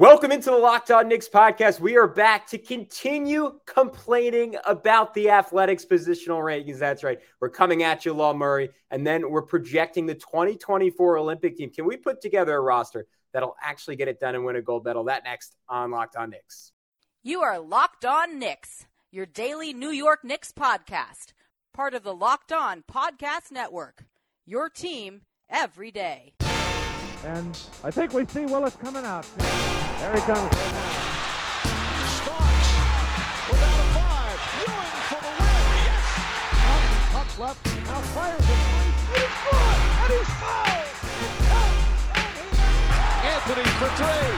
Welcome into the Locked On Knicks podcast. We are back to continue complaining about the athletics positional rankings. That's right. We're coming at you, Law Murray, and then we're projecting the 2024 Olympic team. Can we put together a roster that'll actually get it done and win a gold medal? That next on Locked On Knicks. You are Locked On Knicks, your daily New York Knicks podcast, part of the Locked On Podcast Network. Your team every day. And I think we see Willis coming out. There he comes. Starks without a five. Ewing for the win. Yes. Puck left. Now fires a three. And he's good. And he's fouled. Anthony for three.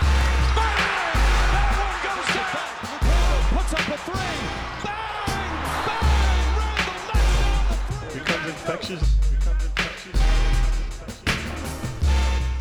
Bang! That one goes down. McCullough puts up a three. Bang! Bang! Randle knocks the three. becomes infectious. Becomes infectious.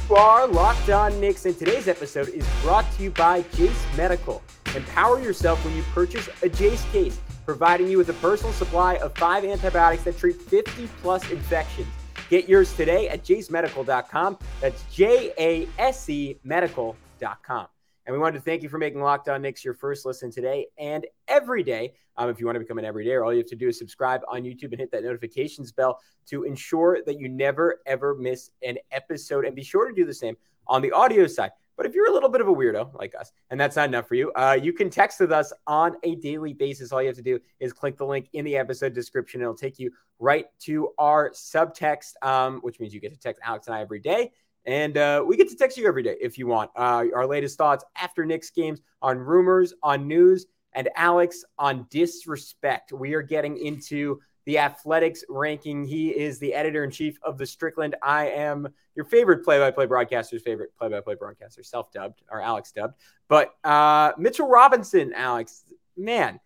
You are Locked On Knicks, and today's episode is brought to you by Jase Medical. Empower yourself when you purchase a Jase case, providing you with a personal supply of five antibiotics that treat 50 plus infections. Get yours today at jasemedical.com. That's J A S E medical.com. And we wanted to thank you for making Locked On Knicks your first listen today and every day. Um, if you want to become an everydayer, all you have to do is subscribe on YouTube and hit that notifications bell to ensure that you never, ever miss an episode. And be sure to do the same on the audio side. But if you're a little bit of a weirdo like us, and that's not enough for you, uh, you can text with us on a daily basis. All you have to do is click the link in the episode description. It'll take you right to our subtext, um, which means you get to text Alex and I every day. And uh, we get to text you every day if you want. Uh, our latest thoughts after Knicks games on rumors, on news, and Alex on disrespect. We are getting into the athletics ranking. He is the editor in chief of the Strickland. I am your favorite play by play broadcaster's favorite play by play broadcaster, self dubbed or Alex dubbed. But uh, Mitchell Robinson, Alex, man,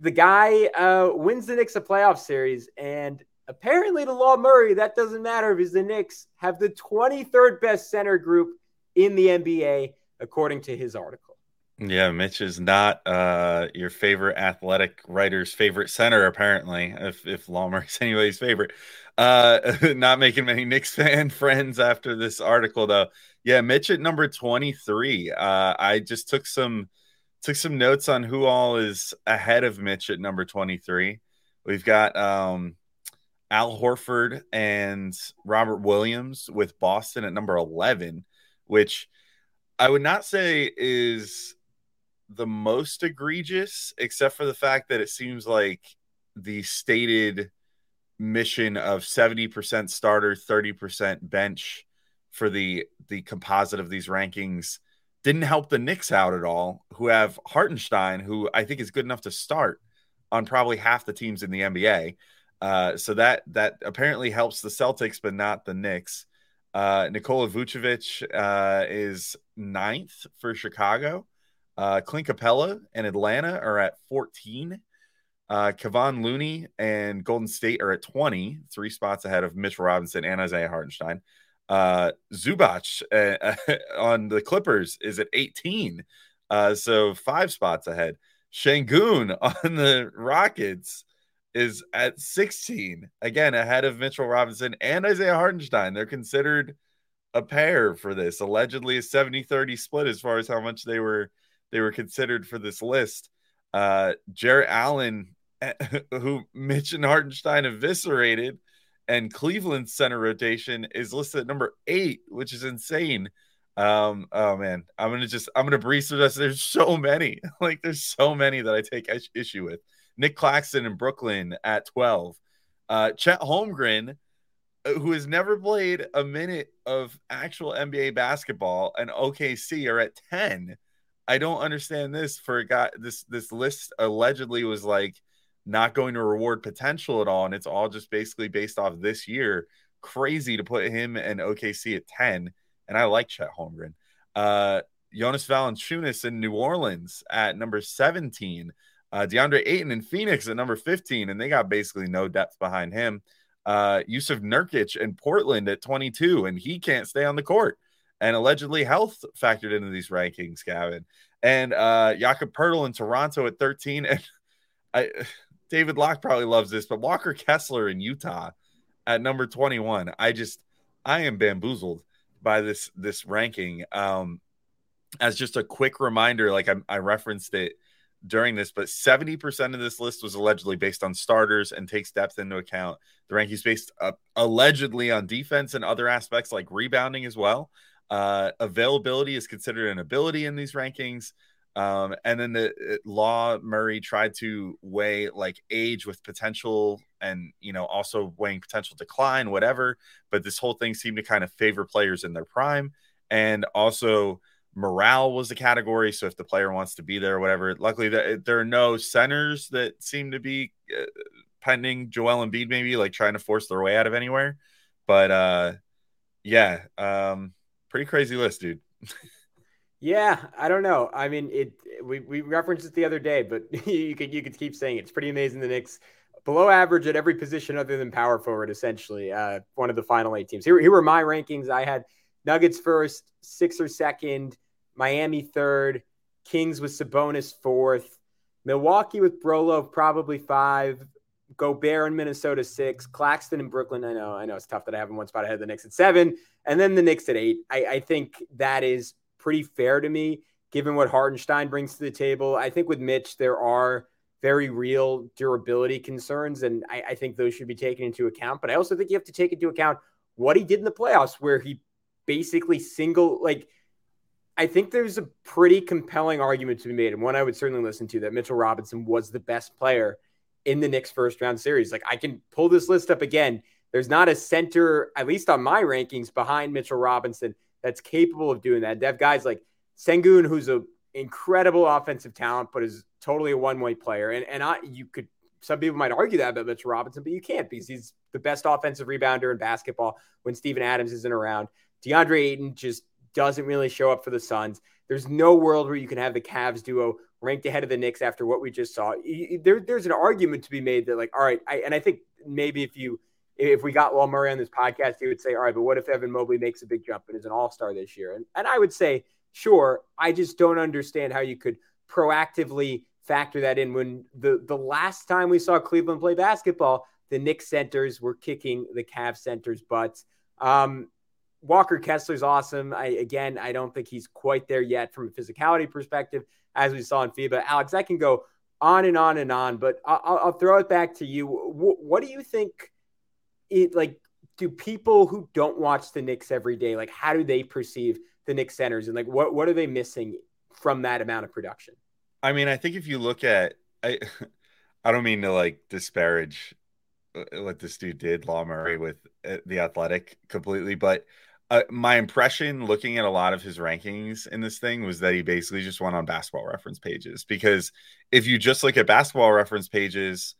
the guy uh, wins the Knicks a playoff series. And apparently, to Law Murray, that doesn't matter because the Knicks have the 23rd best center group in the NBA, according to his article. Yeah, Mitch is not uh, your favorite athletic writer's favorite center, apparently, if if Law Murray's anybody's favorite. Uh, not making many Knicks fan friends after this article, though. Yeah, Mitch at number 23. Uh, I just took some took some notes on who all is ahead of Mitch at number 23. We've got um, Al Horford and Robert Williams with Boston at number 11, which I would not say is the most egregious, except for the fact that it seems like the stated mission of 70% starter, 30% bench for the the composite of these rankings didn't help the Knicks out at all, who have Hartenstein, who I think is good enough to start on probably half the teams in the NBA. Uh, so that that apparently helps the Celtics, but not the Knicks. Uh, Nikola Vucevic uh, is ninth for Chicago. Uh, Clint Capela and Atlanta are at 14. Uh, Kevon Looney and Golden State are at 20, three spots ahead of Mitch Robinson and Isaiah Hartenstein. Uh, Zubac uh, on the Clippers is at 18, uh, so five spots ahead. Sengun on the Rockets is at 16, again ahead of Mitchell Robinson and Isaiah Hartenstein. They're considered a pair for this, allegedly a 70-30 split as far as how much they were they were considered for this list. Uh, Jarrett Allen, who Mitch and Hartenstein eviscerated, and Cleveland center rotation is listed at number eight, which is insane. Um, oh man, I'm gonna just I'm gonna breeze through this. There's so many, like there's so many that I take issue with. Nick Claxton in Brooklyn at 12. Uh, Chet Holmgren, uh, who has never played a minute of actual NBA basketball, and OKC are at 10. I don't understand this for a guy. This this list allegedly was like not going to reward potential at all, and it's all just basically based off this year. Crazy to put him and OKC at 10, and I like Chet Holmgren. Uh, Jonas Valanciunas in New Orleans at number 17. Uh, DeAndre Ayton in Phoenix at number 15, and they got basically no depth behind him. Uh, Jusuf Nurkic in Portland at 22, and he can't stay on the court. And allegedly health factored into these rankings, Gavin. And uh, Jakob Poeltl in Toronto at 13. And I, David Locke probably loves this, but Walker Kessler in Utah at number 21. I just, I am bamboozled by this this ranking. Um, as just a quick reminder, like I, I referenced it during this, but 70% of this list was allegedly based on starters and takes depth into account. The rankings based uh, allegedly on defense and other aspects like rebounding as well. Uh, availability is considered an ability in these rankings. Um, and then the uh, law Murray tried to weigh like age with potential and you know also weighing potential decline, whatever. But this whole thing seemed to kind of favor players in their prime, and also morale was the category. So if the player wants to be there, or whatever. Luckily, there are no centers that seem to be uh, pending Joel Embiid, maybe like trying to force their way out of anywhere. But uh, yeah, um, pretty crazy list, dude. Yeah, I don't know. I mean, it. We, we referenced it the other day, but you could you could keep saying it. it's pretty amazing. The Knicks below average at every position other than power forward, essentially. Uh, one of the final eight teams. Here, here were my rankings. I had Nuggets first, Sixers second, Miami third, Kings with Sabonis fourth, Milwaukee with Brolo probably five, Gobert in Minnesota six, Claxton in Brooklyn. I know, I know it's tough that I have them one spot ahead of the Knicks at seven, and then the Knicks at eight. I, I think that is pretty fair to me, given what Hartenstein brings to the table. I think with Mitch, there are very real durability concerns, and I, I think those should be taken into account. But I also think you have to take into account what he did in the playoffs, where he basically single like. I think there's a pretty compelling argument to be made, and one I would certainly listen to that Mitchell Robinson was the best player in the Knicks first round series. Like I can pull this list up again. There's not a center, at least on my rankings, behind Mitchell Robinson that's capable of doing that. They have guys like Sengun, who's an incredible offensive talent, but is totally a one way player. And and I you could some people might argue that about Mitchell Robinson, but you can't because he's the best offensive rebounder in basketball when Steven Adams isn't around. DeAndre Ayton just doesn't really show up for the Suns. There's no world where you can have the Cavs duo ranked ahead of the Knicks after what we just saw. There, there's an argument to be made that, like, all right, I, and I think maybe if you if we got Law Murray on this podcast, he would say, all right, but what if Evan Mobley makes a big jump and is an all star this year? And, and I would say, sure. I just don't understand how you could proactively factor that in when the, the last time we saw Cleveland play basketball, the Knicks centers were kicking the Cavs centers' butts. Um, Walker Kessler's awesome. I again, I don't think he's quite there yet from a physicality perspective, as we saw in FIBA. Alex, I can go on and on and on, but I'll, I'll throw it back to you. what do you think it like do people who don't watch the Knicks every day like how do they perceive the Knicks centers and like what what are they missing from that amount of production? I mean, I think if you look at I I don't mean to like disparage uh, what this dude did, Law Murray, with uh, the Athletic completely, but uh, my impression looking at a lot of his rankings in this thing was that he basically just went on basketball reference pages because if you just look at basketball reference pages,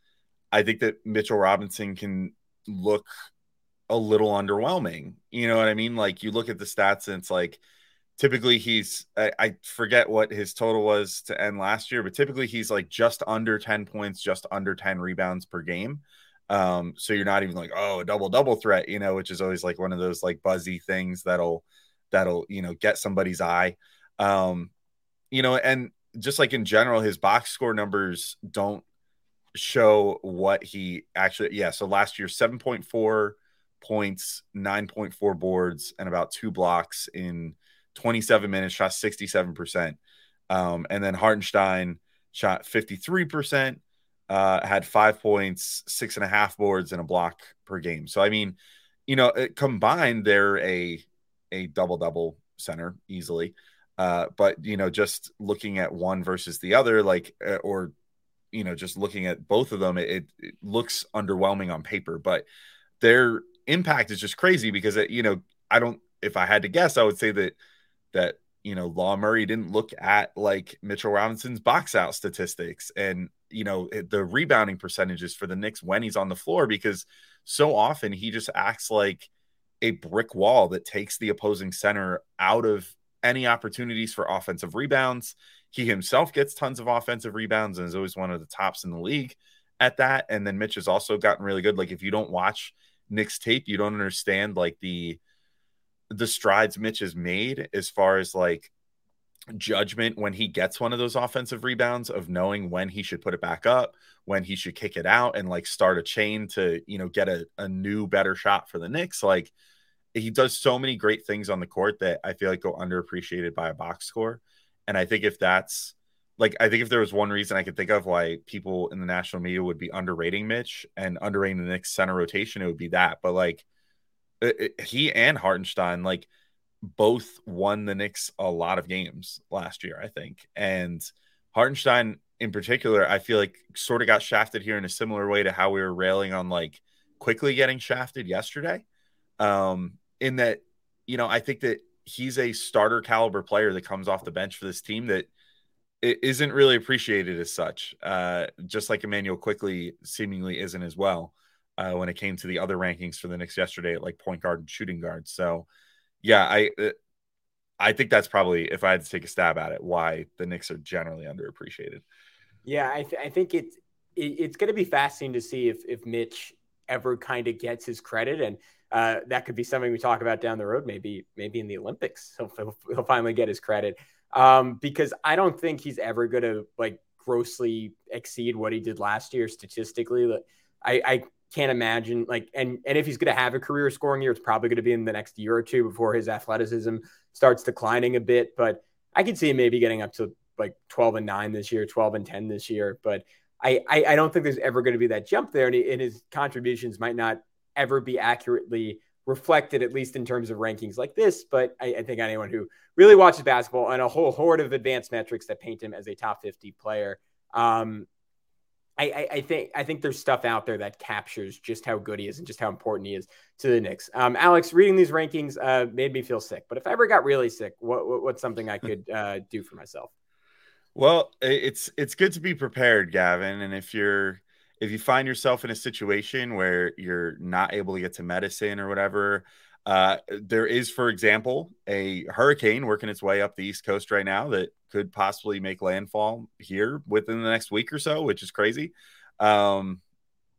I think that Mitchell Robinson can look a little underwhelming. You know what I mean? Like you look at the stats and it's like typically he's I, I, forget what his total was to end last year, but typically he's like just under 10 points, just under 10 rebounds per game. Um, so you're not even like, oh, a double double threat, you know, which is always like one of those like buzzy things that'll that'll, you know, get somebody's eye. Um, you know, and just like in general, his box score numbers don't show what he actually yeah so last year 7.4 points 9.4 boards and about two blocks in 27 minutes shot 67% um, and then hartenstein shot 53% uh, had five points six and a half boards and a block per game. So i mean you know combined they're a a double double center easily. Uh, but you know just looking at one versus the other like uh, or you know, just looking at both of them, it, it looks underwhelming on paper, but their impact is just crazy because it, you know, I don't. If I had to guess, I would say that that you know, Law Murray didn't look at like Mitchell Robinson's box out statistics. And you know the rebounding percentages for the Knicks when he's on the floor because so often he just acts like a brick wall that takes the opposing center out of any opportunities for offensive rebounds. He himself gets tons of offensive rebounds and is always one of the tops in the league at that. And then Mitch has also gotten really good. Like if you don't watch Knicks tape, you don't understand like the the strides Mitch has made as far as like judgment when he gets one of those offensive rebounds of knowing when he should put it back up, when he should kick it out and like start a chain to, you know, get a, a new better shot for the Knicks. Like he does so many great things on the court that I feel like go underappreciated by a box score. And I think if that's like, I think if there was one reason I could think of why people in the national media would be underrating Mitch and underrating the Knicks center rotation, it would be that. But like, it, it, he and Hartenstein, like, both won the Knicks a lot of games last year, I think. And Hartenstein in particular, I feel like sort of got shafted here in a similar way to how we were railing on like Quickley getting shafted yesterday. Um, in that, you know, I think that he's a starter caliber player that comes off the bench for this team that isn't really appreciated as such. Uh, just like Immanuel Quickley seemingly isn't as well uh, when it came to the other rankings for the Knicks yesterday at like point guard and shooting guard. So, yeah, I uh, I think that's probably if I had to take a stab at it, why the Knicks are generally underappreciated. Yeah, I, th- I think it's it, it's going to be fascinating to see if if Mitch ever kind of gets his credit, and uh, that could be something we talk about down the road. Maybe maybe in the Olympics, he'll, he'll, he'll finally get his credit. Um, because I don't think he's ever going to like grossly exceed what he did last year statistically. I, I can't imagine like and and if he's going to have a career scoring year, it's probably going to be in the next year or two before his athleticism starts declining a bit. But I could see him maybe getting up to like 12 and 9 this year, 12 and 10 this year. But I, I, I don't think there's ever going to be that jump there. And, he, and his contributions might not ever be accurately reflected, at least in terms of rankings like this. But I, I, think anyone who really watches basketball and a whole horde of advanced metrics that paint him as a top 50 player, um, I, I, think I think there's stuff out there that captures just how good he is and just how important he is to the Knicks. Um, Alex, reading these rankings uh, made me feel sick. But if I ever got really sick, what, what what's something I could uh, do for myself? Well, it's it's good to be prepared, Gavin. And if you're if you find yourself in a situation where you're not able to get to medicine or whatever, uh, there is, for example, a hurricane working its way up the East Coast right now that could possibly make landfall here within the next week or so, which is crazy. Um,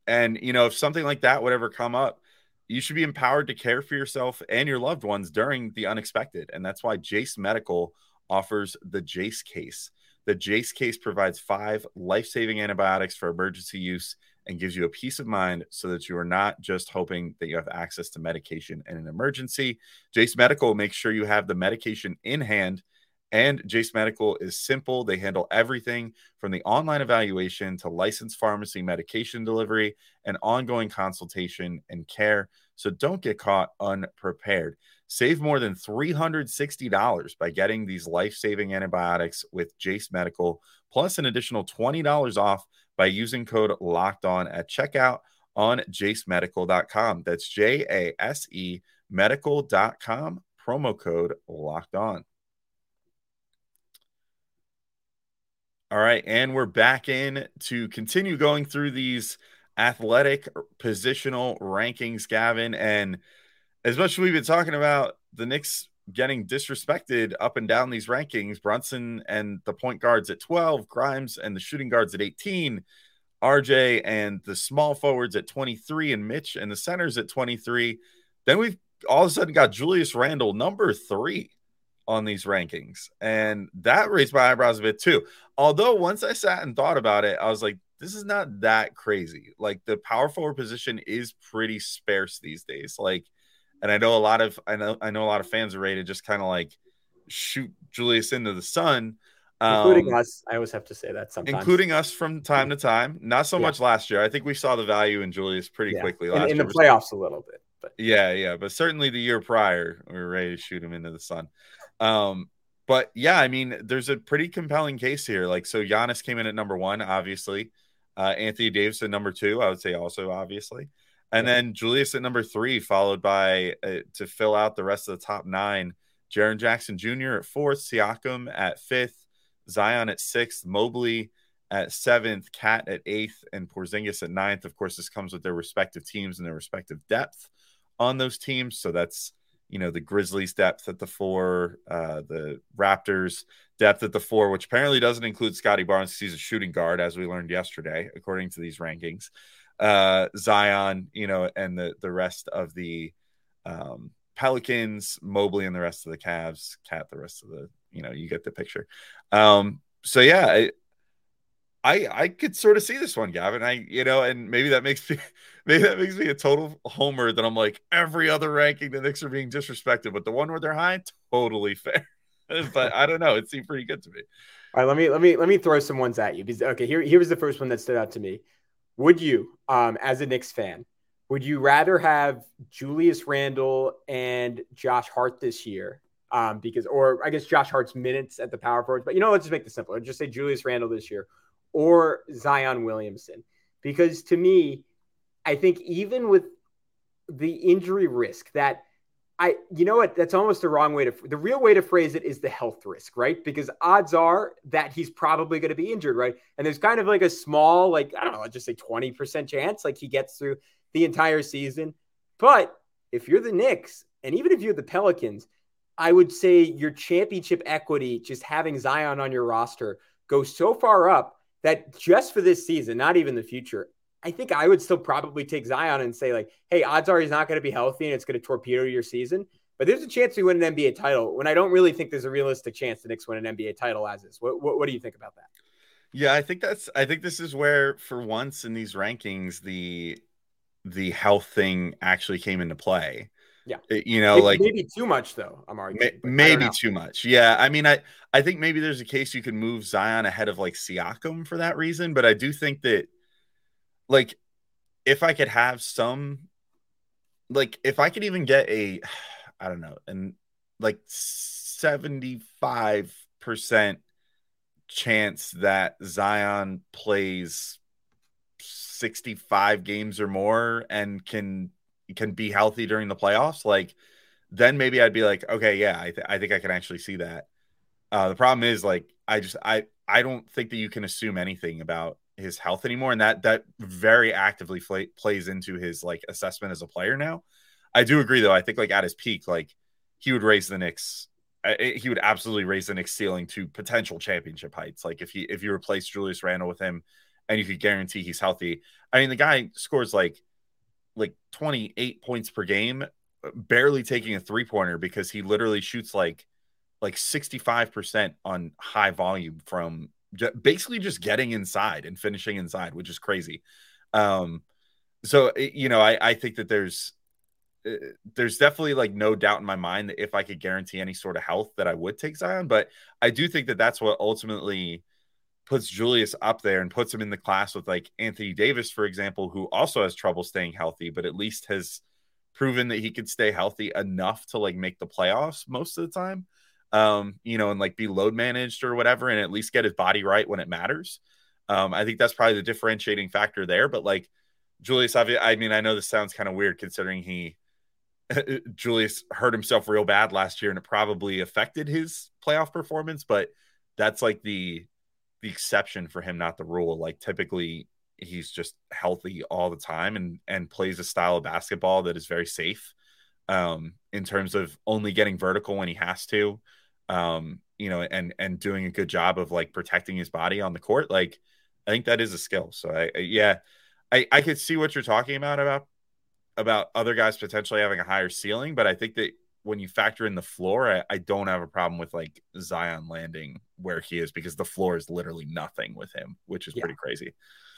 and you know, if something like that would ever come up, you should be empowered to care for yourself and your loved ones during the unexpected. And that's why Jase Medical offers the Jase case. The Jase case provides five life saving antibiotics for emergency use and gives you a peace of mind so that you are not just hoping that you have access to medication in an emergency. Jase Medical makes sure you have the medication in hand. And Jase Medical is simple. They handle everything from the online evaluation to licensed pharmacy medication delivery and ongoing consultation and care. So don't get caught unprepared. Save more than $360 by getting these life saving antibiotics with Jase Medical, plus an additional $20 off by using code locked on at checkout on jasemedical.com. That's J A S E medical.com, promo code locked on. All right, and we're back in to continue going through these athletic positional rankings, Gavin. And as much as we've been talking about the Knicks getting disrespected up and down these rankings, Brunson and the point guards at 12, Grimes and the shooting guards at 18, RJ and the small forwards at 23, and Mitch and the centers at 23. Then we've all of a sudden got Julius Randle number three on these rankings. And that raised my eyebrows a bit too. Although once I sat and thought about it, I was like, this is not that crazy. Like the power forward position is pretty sparse these days. Like and I know a lot of I know I know a lot of fans are ready to just kind of like shoot Julius into the sun. Um, including us. I always have to say that sometimes. Including us from time to time. Not so yeah. much last year. I think we saw the value in Julius pretty yeah. quickly last in, in year. the playoffs a little bit. But yeah, yeah. But certainly the year prior, we were ready to shoot him into the sun. Um, but yeah, I mean, there's a pretty compelling case here. Like, so Giannis came in at number one, obviously. Uh, Anthony Davis at number two, I would say also obviously. And then Julius at number three, followed by uh, to fill out the rest of the top nine, Jaren Jackson Jr. at fourth, Siakam at fifth, Zion at sixth, Mobley at seventh, KAT at eighth, and Porzingis at ninth. Of course, this comes with their respective teams and their respective depth on those teams. So that's you know the Grizzlies depth at the four, uh, the Raptors depth at the four, which apparently doesn't include Scottie Barnes. He's a shooting guard, as we learned yesterday, according to these rankings uh, Zion, you know, and the the rest of the um, Pelicans, Mobley, and the rest of the Cavs, KAT, the rest of the, you know, you get the picture. Um, so yeah, I, I I could sort of see this one, Gavin. I you know, and maybe that makes me maybe that makes me a total homer that I'm like every other ranking the Knicks are being disrespected, but the one where they're high, totally fair. but I don't know. It seemed pretty good to me. All right, let me let me let me throw some ones at you. Because, okay, here here was the first one that stood out to me. Would you, um, as a Knicks fan, would you rather have Julius Randle and Josh Hart this year? Um, because, or I guess Josh Hart's minutes at the power forwards, but you know, let's just make this simple. Let's just say Julius Randle this year or Zion Williamson. Because to me, I think even with the injury risk that I, you know what? That's almost the wrong way to. The real way to phrase it is the health risk, right? Because odds are that he's probably going to be injured, right? And there's kind of like a small, like I don't know, let's just say twenty percent chance, like he gets through the entire season. But if you're the Knicks, and even if you're the Pelicans, I would say your championship equity, just having Zion on your roster, goes so far up that just for this season, not even the future, I think I would still probably take Zion and say, like, hey, odds are he's not going to be healthy and it's going to torpedo your season. But there's a chance we win an NBA title when I don't really think there's a realistic chance the Knicks win an NBA title as is. What, what, what do you think about that? Yeah, I think that's I think this is where for once in these rankings the the health thing actually came into play. Yeah. You know, maybe, like maybe too much though, I'm arguing. May, maybe too much. Yeah. I mean, I, I think maybe there's a case you can move Zion ahead of like Siakam for that reason, but I do think that like if I could have some like if I could even get a I don't know, and like 75% chance that Zion plays 65 games or more and can can be healthy during the playoffs, like then maybe I'd be like, okay, yeah, I, th- I think I can actually see that. Uh, the problem is like I just I I don't think that you can assume anything about his health anymore, and that that very actively plays into his like assessment as a player now. I do agree though. I think like at his peak, like he would raise the Knicks. Eh, eh, he would absolutely raise the Knicks ceiling to potential championship heights. Like if he if you replace Julius Randle with him, and you could guarantee he's healthy. I mean, the guy scores like like 28 points per game, uh, barely taking a three pointer because he literally shoots like like 65% on high volume from basically just getting inside and finishing inside, which is crazy. Um, so you know, I, I think that there's uh, there's definitely like no doubt in my mind that if I could guarantee any sort of health, that I would take Zion. But I do think that that's what ultimately puts Julius up there and puts him in the class with like Anthony Davis, for example, who also has trouble staying healthy, but at least has proven that he could stay healthy enough to like make the playoffs most of the time um, you know, and like be load managed or whatever, and at least get his body right when it matters. Um, I think that's probably the differentiating factor there. But like Julius, I mean, I know this sounds kind of weird considering he Julius hurt himself real bad last year, and it probably affected his playoff performance. But that's like the the exception for him, not the rule. Like typically, he's just healthy all the time and and plays a style of basketball that is very safe um, in terms of only getting vertical when he has to, um, you know, and and doing a good job of like protecting his body on the court. Like, I think that is a skill. So I, I yeah, I I could see what you're talking about about about other guys potentially having a higher ceiling, but I think that when you factor in the floor, I, I, don't have a problem with like Zion landing where he is because the floor is literally nothing with him, which is yeah. pretty crazy.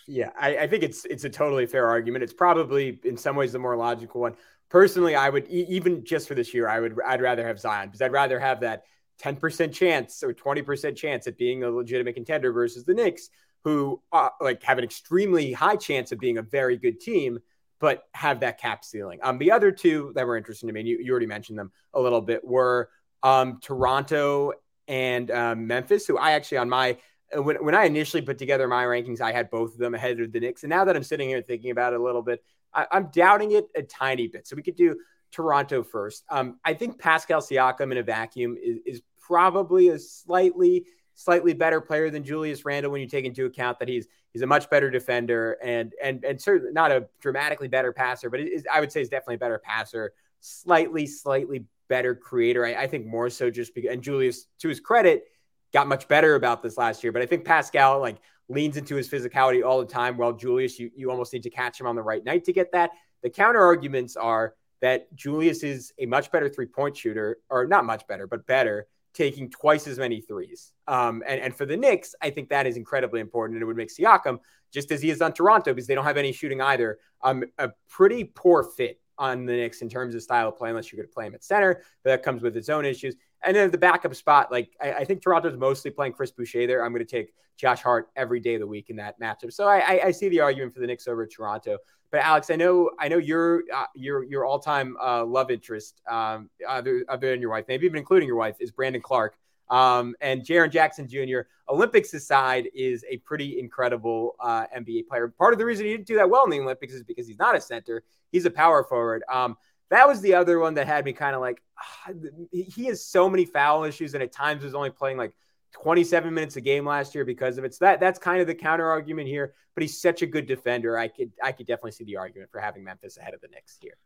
Yeah, I, I, think it's it's a totally fair argument. It's probably in some ways the more logical one personally, I would even just for this year, I would I'd rather have Zion because I'd rather have that 10% chance or 20% chance at being a legitimate contender versus the Knicks, who uh, like have an extremely high chance of being a very good team, but have that cap ceiling. Um, the other two that were interesting to me, you, you already mentioned them a little bit, were um, Toronto and um, Memphis, who I actually on my when, when I initially put together my rankings, I had both of them ahead of the Knicks. And now that I'm sitting here thinking about it a little bit, I, am doubting it a tiny bit. So we could do Toronto first. Um, I think Pascal Siakam in a vacuum is, is probably a slightly slightly better player than Julius Randle when you take into account that he's he's a much better defender and and and certainly not a dramatically better passer, but is, I would say is definitely a better passer, slightly slightly better creator. I, I think more so just because and Julius to his credit got much better about this last year, but I think Pascal like leans into his physicality all the time. While Julius, you, you almost need to catch him on the right night to get that. The counter arguments are that Julius is a much better three point shooter, or not much better, but better, taking twice as many threes. Um, and, and for the Knicks, I think that is incredibly important. And it would make Siakam, just as he is on Toronto, because they don't have any shooting either, um, a pretty poor fit on the Knicks in terms of style of play, unless you're going to play him at center. But that comes with its own issues. And then the backup spot, like I, I think Toronto's mostly playing Chris Boucher there. I'm going to take Josh Hart every day of the week in that matchup. So I, I, I see the argument for the Knicks over Toronto. But Alex, I know I know your uh, your your all time uh, love interest, um, other, other than your wife, maybe even including your wife, is Brandon Clarke. Um, and Jaren Jackson Jr. Olympics aside is a pretty incredible uh, NBA player. Part of the reason he didn't do that well in the Olympics is because he's not a center; he's a power forward. Um, that was the other one that had me kind of like, ah, he has so many foul issues, and at times was only playing like 27 minutes a game last year because of it. So that that's kind of the counter argument here. But he's such a good defender. I could I could definitely see the argument for having Memphis ahead of the Knicks here.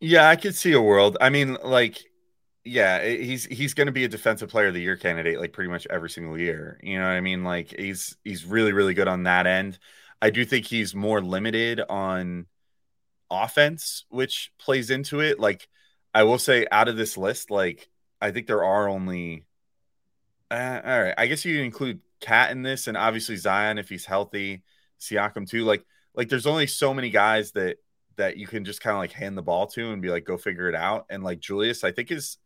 Yeah, I could see a world. I mean, like, yeah, he's he's going to be a defensive player of the year candidate like pretty much every single year. You know what I mean? Like he's he's really really good on that end. I do think he's more limited on offense, which plays into it. Like I will say, out of this list, like I think there are only. Uh, all right, I guess you include KAT in this, and obviously Zion if he's healthy, Siakam too. Like, like there's only so many guys that that you can just kind of like hand the ball to and be like, go figure it out. And like Julius, I think is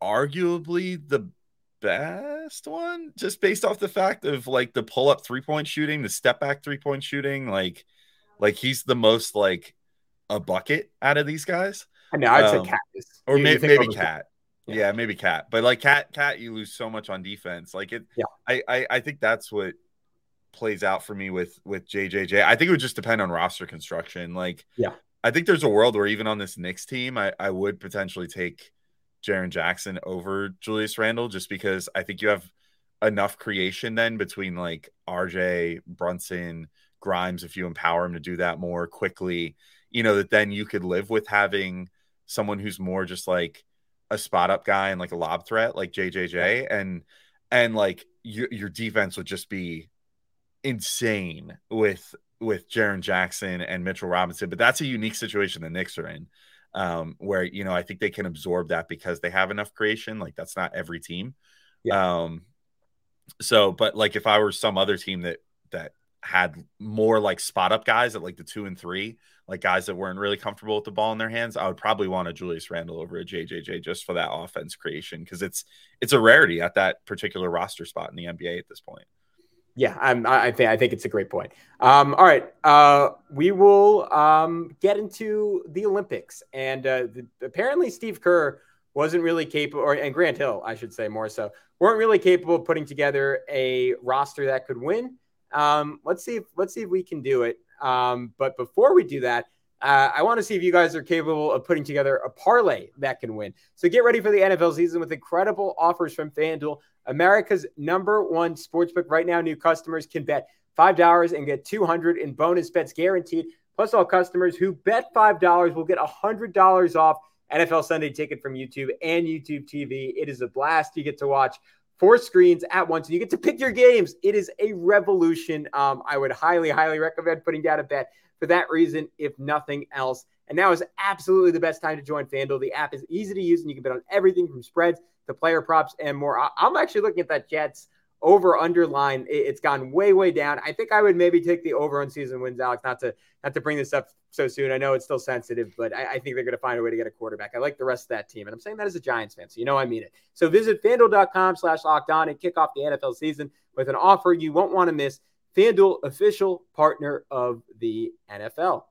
arguably the best one, just based off the fact of like the pull up three point shooting, the step back three point shooting, like like he's the most like a bucket out of these guys. I know I'd um, say KAT or maybe, maybe KAT. Yeah. yeah. maybe KAT, But like KAT, KAT, you lose so much on defense. Like it. Yeah. I, I, I think that's what plays out for me with with JJJ. I think it would just depend on roster construction. Like, yeah, I think there's a world where even on this Knicks team, I, I would potentially take Jaren Jackson over Julius Randle just because I think you have enough creation then between like RJ Brunson Grimes if you empower him to do that more quickly you know, that then you could live with having someone who's more just like a spot up guy and like a lob threat like JJJ and and like your your defense would just be insane with with Jaren Jackson and Mitchell Robinson, but that's a unique situation the Knicks are in. Um, where you know I think they can absorb that because they have enough creation. Like that's not every team. Yeah. Um, so, but like if I were some other team that that had more like spot up guys at like the two and three, like guys that weren't really comfortable with the ball in their hands, I would probably want a Julius Randle over a JJJ just for that offense creation because it's it's a rarity at that particular roster spot in the NBA at this point. Yeah, I'm, I think I think it's a great point. Um, all right, uh, we will um, get into the Olympics, and uh, the, apparently Steve Kerr wasn't really capable, or and Grant Hill, I should say more so, weren't really capable of putting together a roster that could win. Um, let's see if let's see if we can do it. Um, but before we do that, uh, I want to see if you guys are capable of putting together a parlay that can win. So get ready for the NFL season with incredible offers from FanDuel, America's number one sportsbook. Right now, new customers can bet $5 and get 200 in bonus bets guaranteed. Plus, all customers who bet $5 will get $100 off NFL Sunday ticket from YouTube and YouTube TV. It is a blast. You get to watch four screens at once and you get to pick your games. It is a revolution. Um, I would highly, highly recommend putting down a bet for that reason, if nothing else. And now is absolutely the best time to join FanDuel. The app is easy to use and you can bet on everything from spreads to player props and more. I'm actually looking at that Jets over underline it's gone way way down i think i would maybe take the over on season wins alex not to not to bring this up so soon i know it's still sensitive but i, I think they're going to find a way to get a quarterback i like the rest of that team and i'm saying that as a giants fan so you know i mean it so visit fanduel.com slash locked on and kick off the nfl season with an offer you won't want to miss fanduel official partner of the nfl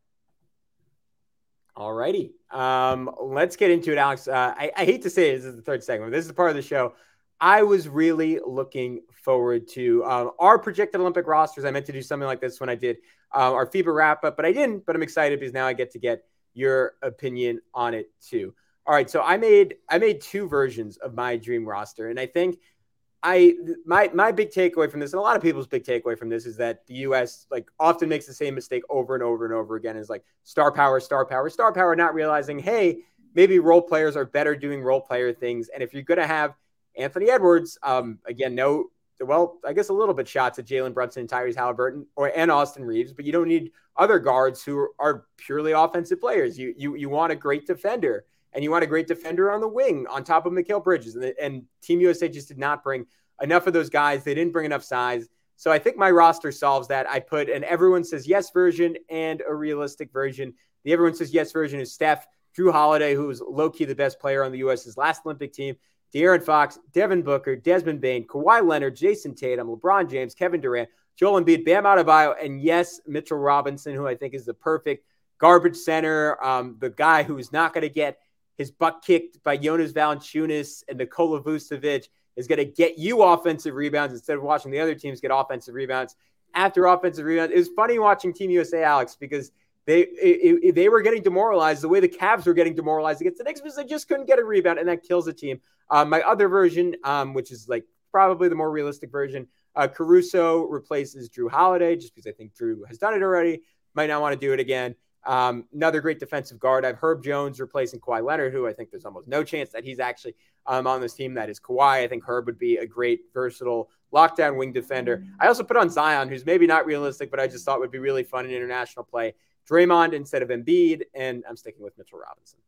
Alrighty. Um, let's get into it, Alex. Uh, I, I hate to say it, this is the third segment. This is the part of the show I was really looking forward to um, our projected Olympic rosters. I meant to do something like this when I did uh, our FIBA wrap up, but I didn't. But I'm excited because now I get to get your opinion on it too. All right, so I made I made two versions of my dream roster, and I think I my my big takeaway from this, and a lot of people's big takeaway from this, is that the U.S. like often makes the same mistake over and over and over again. Is like star power, star power, star power, not realizing, hey, maybe role players are better doing role player things, and if you're gonna have Anthony Edwards, um, again, no, well, I guess a little bit shots at Jalen Brunson and Tyrese Halliburton or and Austin Reaves, but you don't need other guards who are purely offensive players. You you you want a great defender, and you want a great defender on the wing on top of Mikal Bridges, and, and Team USA just did not bring enough of those guys. They didn't bring enough size. So I think my roster solves that. I put an everyone says yes version and a realistic version. The everyone says yes version is Steph, Jrue Holiday, who was low key the best player on the US's last Olympic team, De'Aaron Fox, Devin Booker, Desmond Bane, Kawhi Leonard, Jayson Tatum, LeBron James, Kevin Durant, Joel Embiid, Bam Adebayo, and yes, Mitchell Robinson, who I think is the perfect garbage center, um, the guy who's not going to get his butt kicked by Jonas Valanciunas and Nikola Vucevic is going to get you offensive rebounds instead of watching the other teams get offensive rebounds after offensive rebounds. It was funny watching Team USA, Alex, because they it, it, they were getting demoralized the way the Cavs were getting demoralized against the Knicks because they just couldn't get a rebound, and that kills the team. Um, my other version, um, which is like probably the more realistic version, uh, Caruso replaces Jrue Holiday just because I think Jrue has done it already. Might not want to do it again. Um, another great defensive guard. I've Herb Jones replacing Kawhi Leonard, who I think there's almost no chance that he's actually um, on this team. That is Kawhi. I think Herb would be a great, versatile lockdown wing defender. I also put on Zion, who's maybe not realistic, but I just thought would be really fun in international play. Draymond instead of Embiid, and I'm sticking with Mitchell Robinson.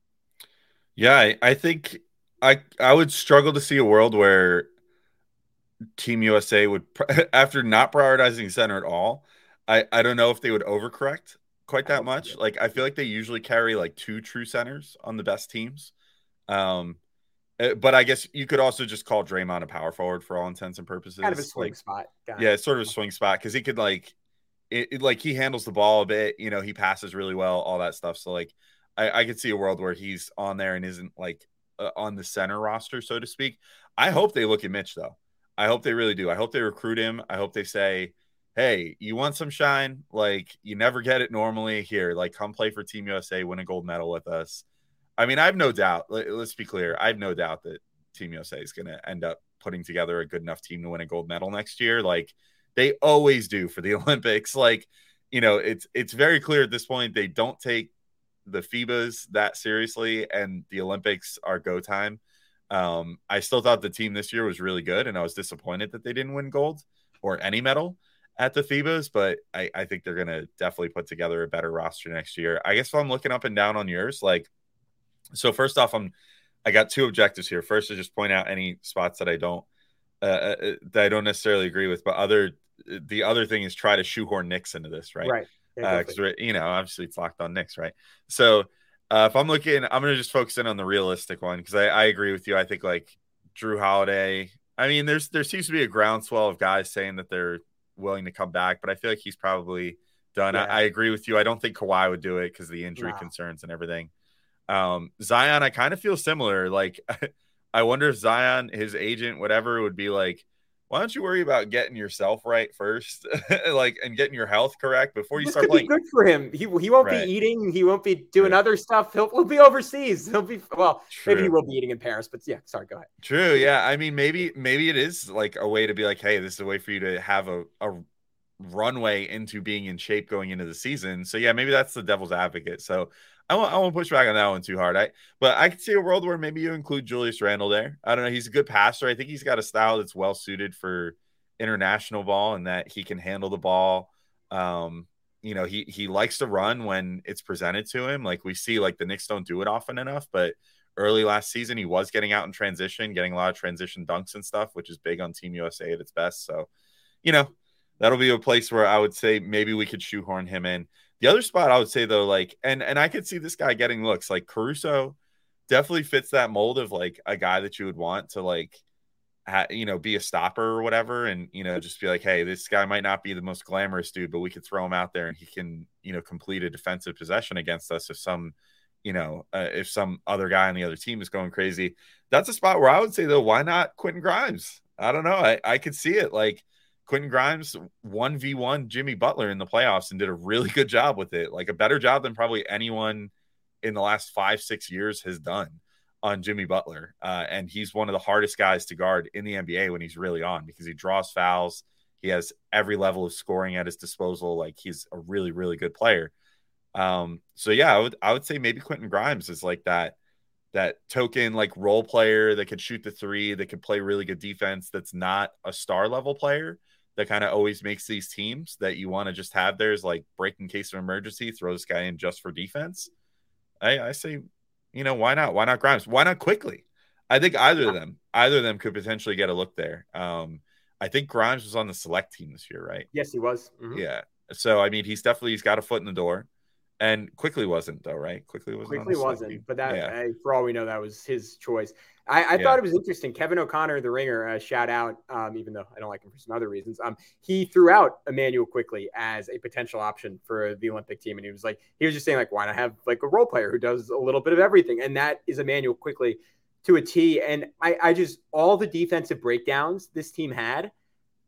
Yeah, I, I think I I would struggle to see a world where Team USA would, after not prioritizing center at all, I I don't know if they would overcorrect quite that much. Like I feel like they usually carry like two true centers on the best teams. Um, eh, but I guess you could also just call Draymond a power forward for all intents and purposes. Kind of a swing like, spot. Got yeah, it's sort of a swing spot because he could like, it, it, like he handles the ball a bit. You know, he passes really well, all that stuff. So like, I, I could see a world where he's on there and isn't like uh, on the center roster, so to speak. I hope they look at Mitch though. I hope they really do. I hope they recruit him. I hope they say, hey, you want some shine? Like you never get it normally here. Like come play for Team USA, win a gold medal with us. I mean, I have no doubt. Let, us be clear. I have no doubt that Team USA is going to end up putting together a good enough team to win a gold medal next year. Like they always do for the Olympics. Like you know, it's it's very clear at this point they don't take the FIBAs that seriously, and the Olympics are go time. Um, I still thought the team this year was really good, and I was disappointed that they didn't win gold or any medal at the FIBAs, but I, I think they're going to definitely put together a better roster next year. I guess if I'm looking up and down on yours, like, so first off, I'm, I got two objectives here. First, to just point out any spots that I don't, uh, uh, uh that I don't necessarily agree with, but other, the other thing is try to shoehorn Knicks into this, right? Right. Because uh, you know, obviously it's locked on Knicks, right? So uh, if I'm looking, I'm gonna just focus in on the realistic one because I, I agree with you. I think like Jrue Holiday. I mean, there's there seems to be a groundswell of guys saying that they're willing to come back, but I feel like he's probably done. Yeah. I, I, agree with you. I don't think Kawhi would do it because the injury concerns and everything. Um, Zion, I kind of feel similar. Like, I wonder if Zion, his agent, whatever, would be like, why don't you worry about getting yourself right first, like, and getting your health correct before you this start could playing? Be good for him. He he won't right. be eating. He won't be doing other stuff. He'll, he'll be overseas. He'll be well. True. Maybe he will be eating in Paris. But yeah, sorry. Go ahead. True. Yeah. I mean, maybe maybe it is like a way to be like, hey, this is a way for you to have a, a runway into being in shape going into the season. So yeah, maybe that's the devil's advocate. So I won't, I won't push back on that one too hard. I but I could see a world where maybe you include Julius Randle there. I don't know. He's a good passer. I think he's got a style that's well suited for international ball and that he can handle the ball. Um, you know, he he likes to run when it's presented to him. Like we see, like the Knicks don't do it often enough, but early last season he was getting out in transition, getting a lot of transition dunks and stuff, which is big on Team USA at its best. So, you know, that'll be a place where I would say maybe we could shoehorn him in. The other spot I would say though, like, and and I could see this guy getting looks like Caruso definitely fits that mold of like a guy that you would want to like, ha, you know, be a stopper or whatever, and you know, just be like, hey, this guy might not be the most glamorous dude, but we could throw him out there and he can, you know, complete a defensive possession against us if some, you know, uh, if some other guy on the other team is going crazy. That's a spot where I would say though, why not Quentin Grimes? I don't know. I I could see it like Quentin Grimes 1v1 Jimmy Butler in the playoffs and did a really good job with it. Like a better job than probably anyone in the last five, six years has done on Jimmy Butler. Uh, and he's one of the hardest guys to guard in the NBA when he's really on because he draws fouls. He has every level of scoring at his disposal. Like he's a really, really good player. Um, so yeah, I would I would say maybe Quentin Grimes is like that that token like role player that could shoot the three, that could play really good defense, that's not a star level player, that kind of always makes these teams that you want to just have there is like break in case of emergency, throw this guy in just for defense. I, I say, you know, why not? Why not Grimes? Why not Quickley? I think either of them, either of them could potentially get a look there. Um, I think Grimes was on the select team this year, right? Yes, he was. Mm-hmm. Yeah. So I mean, he's definitely he's got a foot in the door. And Quickley wasn't though, right? Quickley wasn't. Quickley wasn't, team. but that yeah. for all we know, that was his choice. I, I yeah. thought it was interesting. Kevin O'Connor, the ringer, uh, shout out, um, even though I don't like him for some other reasons. Um, he threw out Immanuel Quickley as a potential option for the Olympic team, and he was like, he was just saying like, why not have like a role player who does a little bit of everything, and that is Immanuel Quickley to a T. And I, I just all the defensive breakdowns this team had.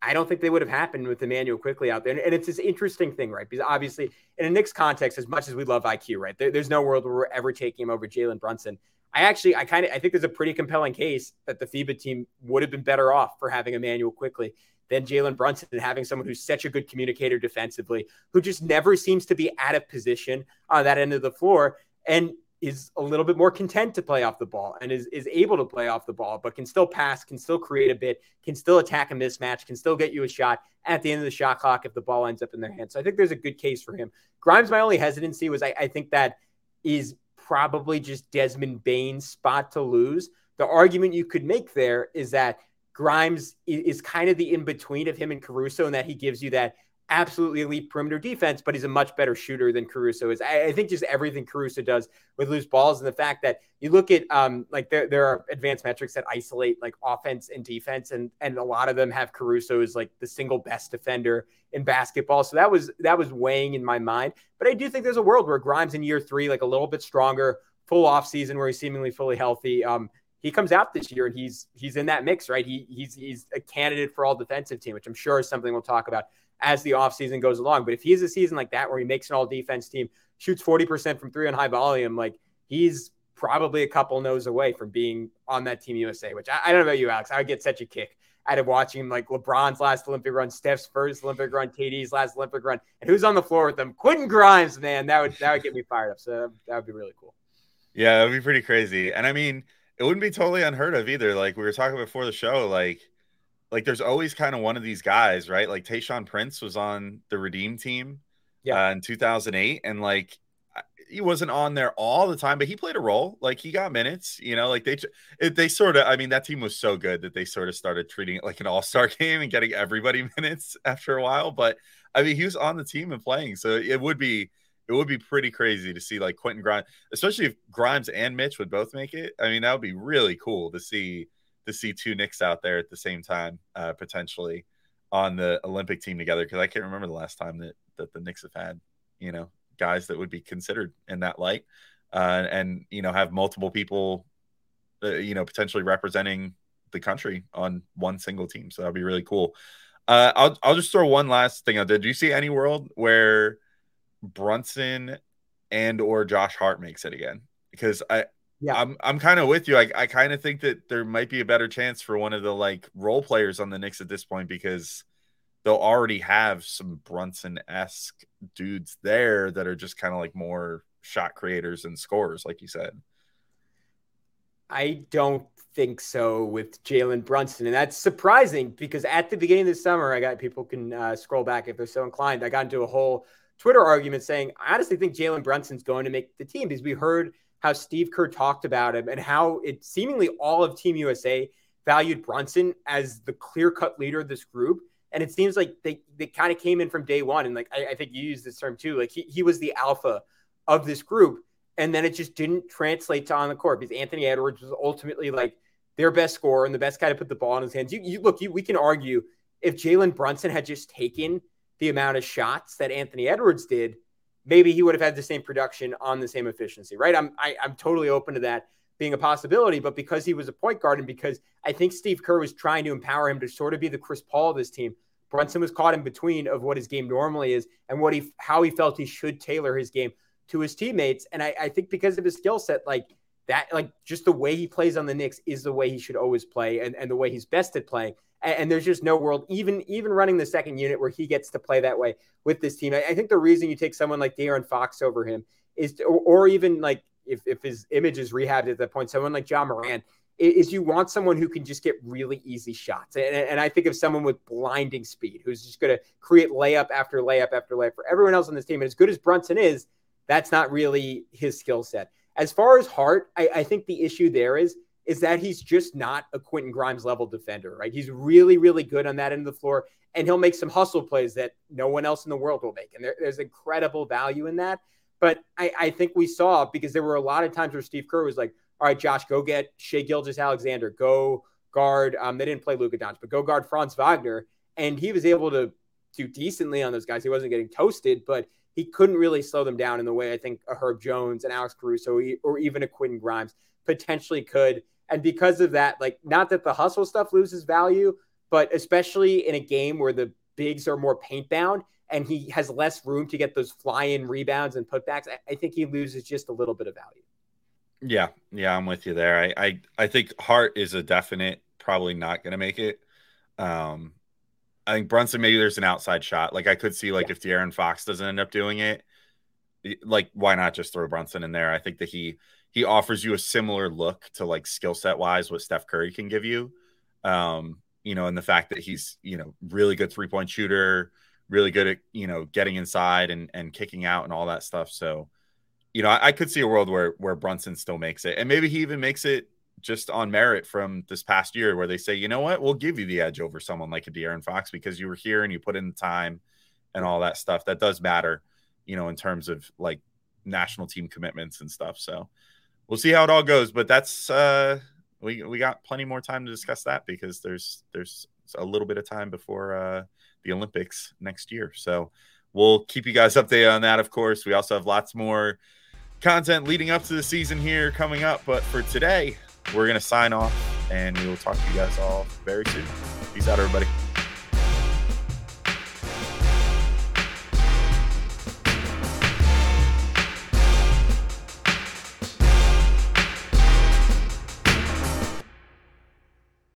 I don't think they would have happened with Immanuel Quickley out there. And, it's this interesting thing, right? Because obviously, in a Knicks context, as much as we love IQ, right, there, there's no world where we're ever taking him over Jalen Brunson. I actually, I kind of, I think there's a pretty compelling case that the FIBA team would have been better off for having Immanuel Quickley than Jalen Brunson and having someone who's such a good communicator defensively, who just never seems to be out of position on that end of the floor. And is a little bit more content to play off the ball and is, is able to play off the ball, but can still pass, can still create a bit, can still attack a mismatch, can still get you a shot at the end of the shot clock if the ball ends up in their hands. So I think there's a good case for him. Grimes, my only hesitancy was I, I think that is probably just Desmond Bane's spot to lose. The argument you could make there is that Grimes is kind of the in between of him and Caruso, and that he gives you that absolutely elite perimeter defense, but he's a much better shooter than Caruso is. I, I, think just everything Caruso does with loose balls and the fact that you look at um like there, there are advanced metrics that isolate like offense and defense, and and a lot of them have Caruso as like the single best defender in basketball. So that was that was weighing in my mind. But I do think there's a world where Grimes in year three, like a little bit stronger, full off season where he's seemingly fully healthy. Um, he comes out this year and he's he's in that mix, right? He he's he's a candidate for all defensive team, which I'm sure is something we'll talk about as the offseason goes along. But if he has a season like that where he makes an all defense team, shoots 40% from three on high volume, like he's probably a couple nose away from being on that Team USA, which I, I, don't know about you, Alex. I would get such a kick out of watching like LeBron's last Olympic run, Steph's first Olympic run, KD's last Olympic run, and who's on the floor with them? Quentin Grimes, man. That would that would get me fired up. So that would be really cool. Yeah, that would be pretty crazy. And I mean, it wouldn't be totally unheard of either. Like we were talking before the show, like like there's always kind of one of these guys, right? Like Tayshaun Prince was on the Redeem team yeah. Uh, in 2008, and like he wasn't on there all the time, but he played a role. Like he got minutes, you know. Like they they sort of, I mean, that team was so good that they sort of started treating it like an all star game and getting everybody minutes after a while. But I mean, he was on the team and playing, so it would be it would be pretty crazy to see like Quentin Grimes, especially if Grimes and Mitch would both make it. I mean, that would be really cool to see to see two Knicks out there at the same time, uh, potentially on the Olympic team together. Because I can't remember the last time that that the Knicks have had, you know, guys that would be considered in that light, uh, and you know, have multiple people, uh, you know, potentially representing the country on one single team. So that'd be really cool. Uh, I'll I'll just throw one last thing out there. Do you see any world where Brunson and or Josh Hart makes it again? Because I yeah, I'm I'm kind of with you. I, I kind of think that there might be a better chance for one of the like role players on the Knicks at this point because they'll already have some Brunson esque dudes there that are just kind of like more shot creators and scorers, like you said. I don't think so with Jalen Brunson, and that's surprising because at the beginning of the summer, I got people can uh, scroll back if they're so inclined. I got into a whole Twitter argument saying I honestly think Jalen Brunson's going to make the team because we heard how Steve Kerr talked about him and how it seemingly all of Team USA valued Brunson as the clear cut leader of this group. And it seems like they, they kind of came in from day one. And like, I, I think you used this term too. Like he, he was the alpha of this group. And then it just didn't translate to on the court because Anthony Edwards was ultimately like their best scorer and the best guy to put the ball in his hands. You, you look, you, we can argue if Jalen Brunson had just taken the amount of shots that Anthony Edwards did, maybe he would have had the same production on the same efficiency, right? I'm I, am i am totally open to that being a possibility, but because he was a point guard and because I think Steve Kerr was trying to empower him to sort of be the Chris Paul of this team, Brunson was caught in between of what his game normally is and what he how he felt he should tailor his game to his teammates. And I, I think because of his skill set, like that, like just the way he plays on the Knicks is the way he should always play and, and the way he's best at playing and, and, there's just no world, even even running the second unit where he gets to play that way with this team. I, I think the reason you take someone like De'Aaron Fox over him is, to, or, or, even like if, if his image is rehabbed at that point, someone like Ja Morant is you want someone who can just get really easy shots. And, and I think of someone with blinding speed who's just going to create layup after layup after layup for everyone else on this team. And as good as Brunson is, that's not really his skill set. As far as Hart, I, I think the issue there is is that he's just not a Quentin Grimes level defender, right? He's really, really good on that end of the floor, and he'll make some hustle plays that no one else in the world will make. And there, there's incredible value in that. But I, I think we saw because there were a lot of times where Steve Kerr was like, all right, Josh, go get Shai Gilgeous-Alexander, go guard. Um, they didn't play Luka Doncic, but go guard Franz Wagner. And he was able to do decently on those guys. He wasn't getting toasted, but he couldn't really slow them down in the way I think a Herb Jones and Alex Caruso or even a Quentin Grimes potentially could. And because of that, like not that the hustle stuff loses value, but especially in a game where the bigs are more paint bound and he has less room to get those fly in rebounds and putbacks, I, I think he loses just a little bit of value. Yeah, yeah, I'm with you there. I I, I think Hart is a definite probably not going to make it. Um, I think Brunson maybe there's an outside shot. Like I could see like yeah. if De'Aaron Fox doesn't end up doing it, like why not just throw Brunson in there? I think that he he offers you a similar look to like skill set wise what Steph Curry can give you. Um, you know, and the fact that he's, you know, really good three point shooter, really good at, you know, getting inside and and kicking out and all that stuff. So, you know, I, I could see a world where where Brunson still makes it. And maybe he even makes it just on merit from this past year where they say, you know what, we'll give you the edge over someone like a De'Aaron Fox because you were here and you put in the time and all that stuff. That does matter, you know, in terms of like national team commitments and stuff. So we'll see how it all goes. But that's uh we we got plenty more time to discuss that because there's there's a little bit of time before uh the Olympics next year. So we'll keep you guys updated on that, of course. We also have lots more content leading up to the season here coming up. But for today, we're to sign off and we will talk to you guys all very soon. Peace out, everybody.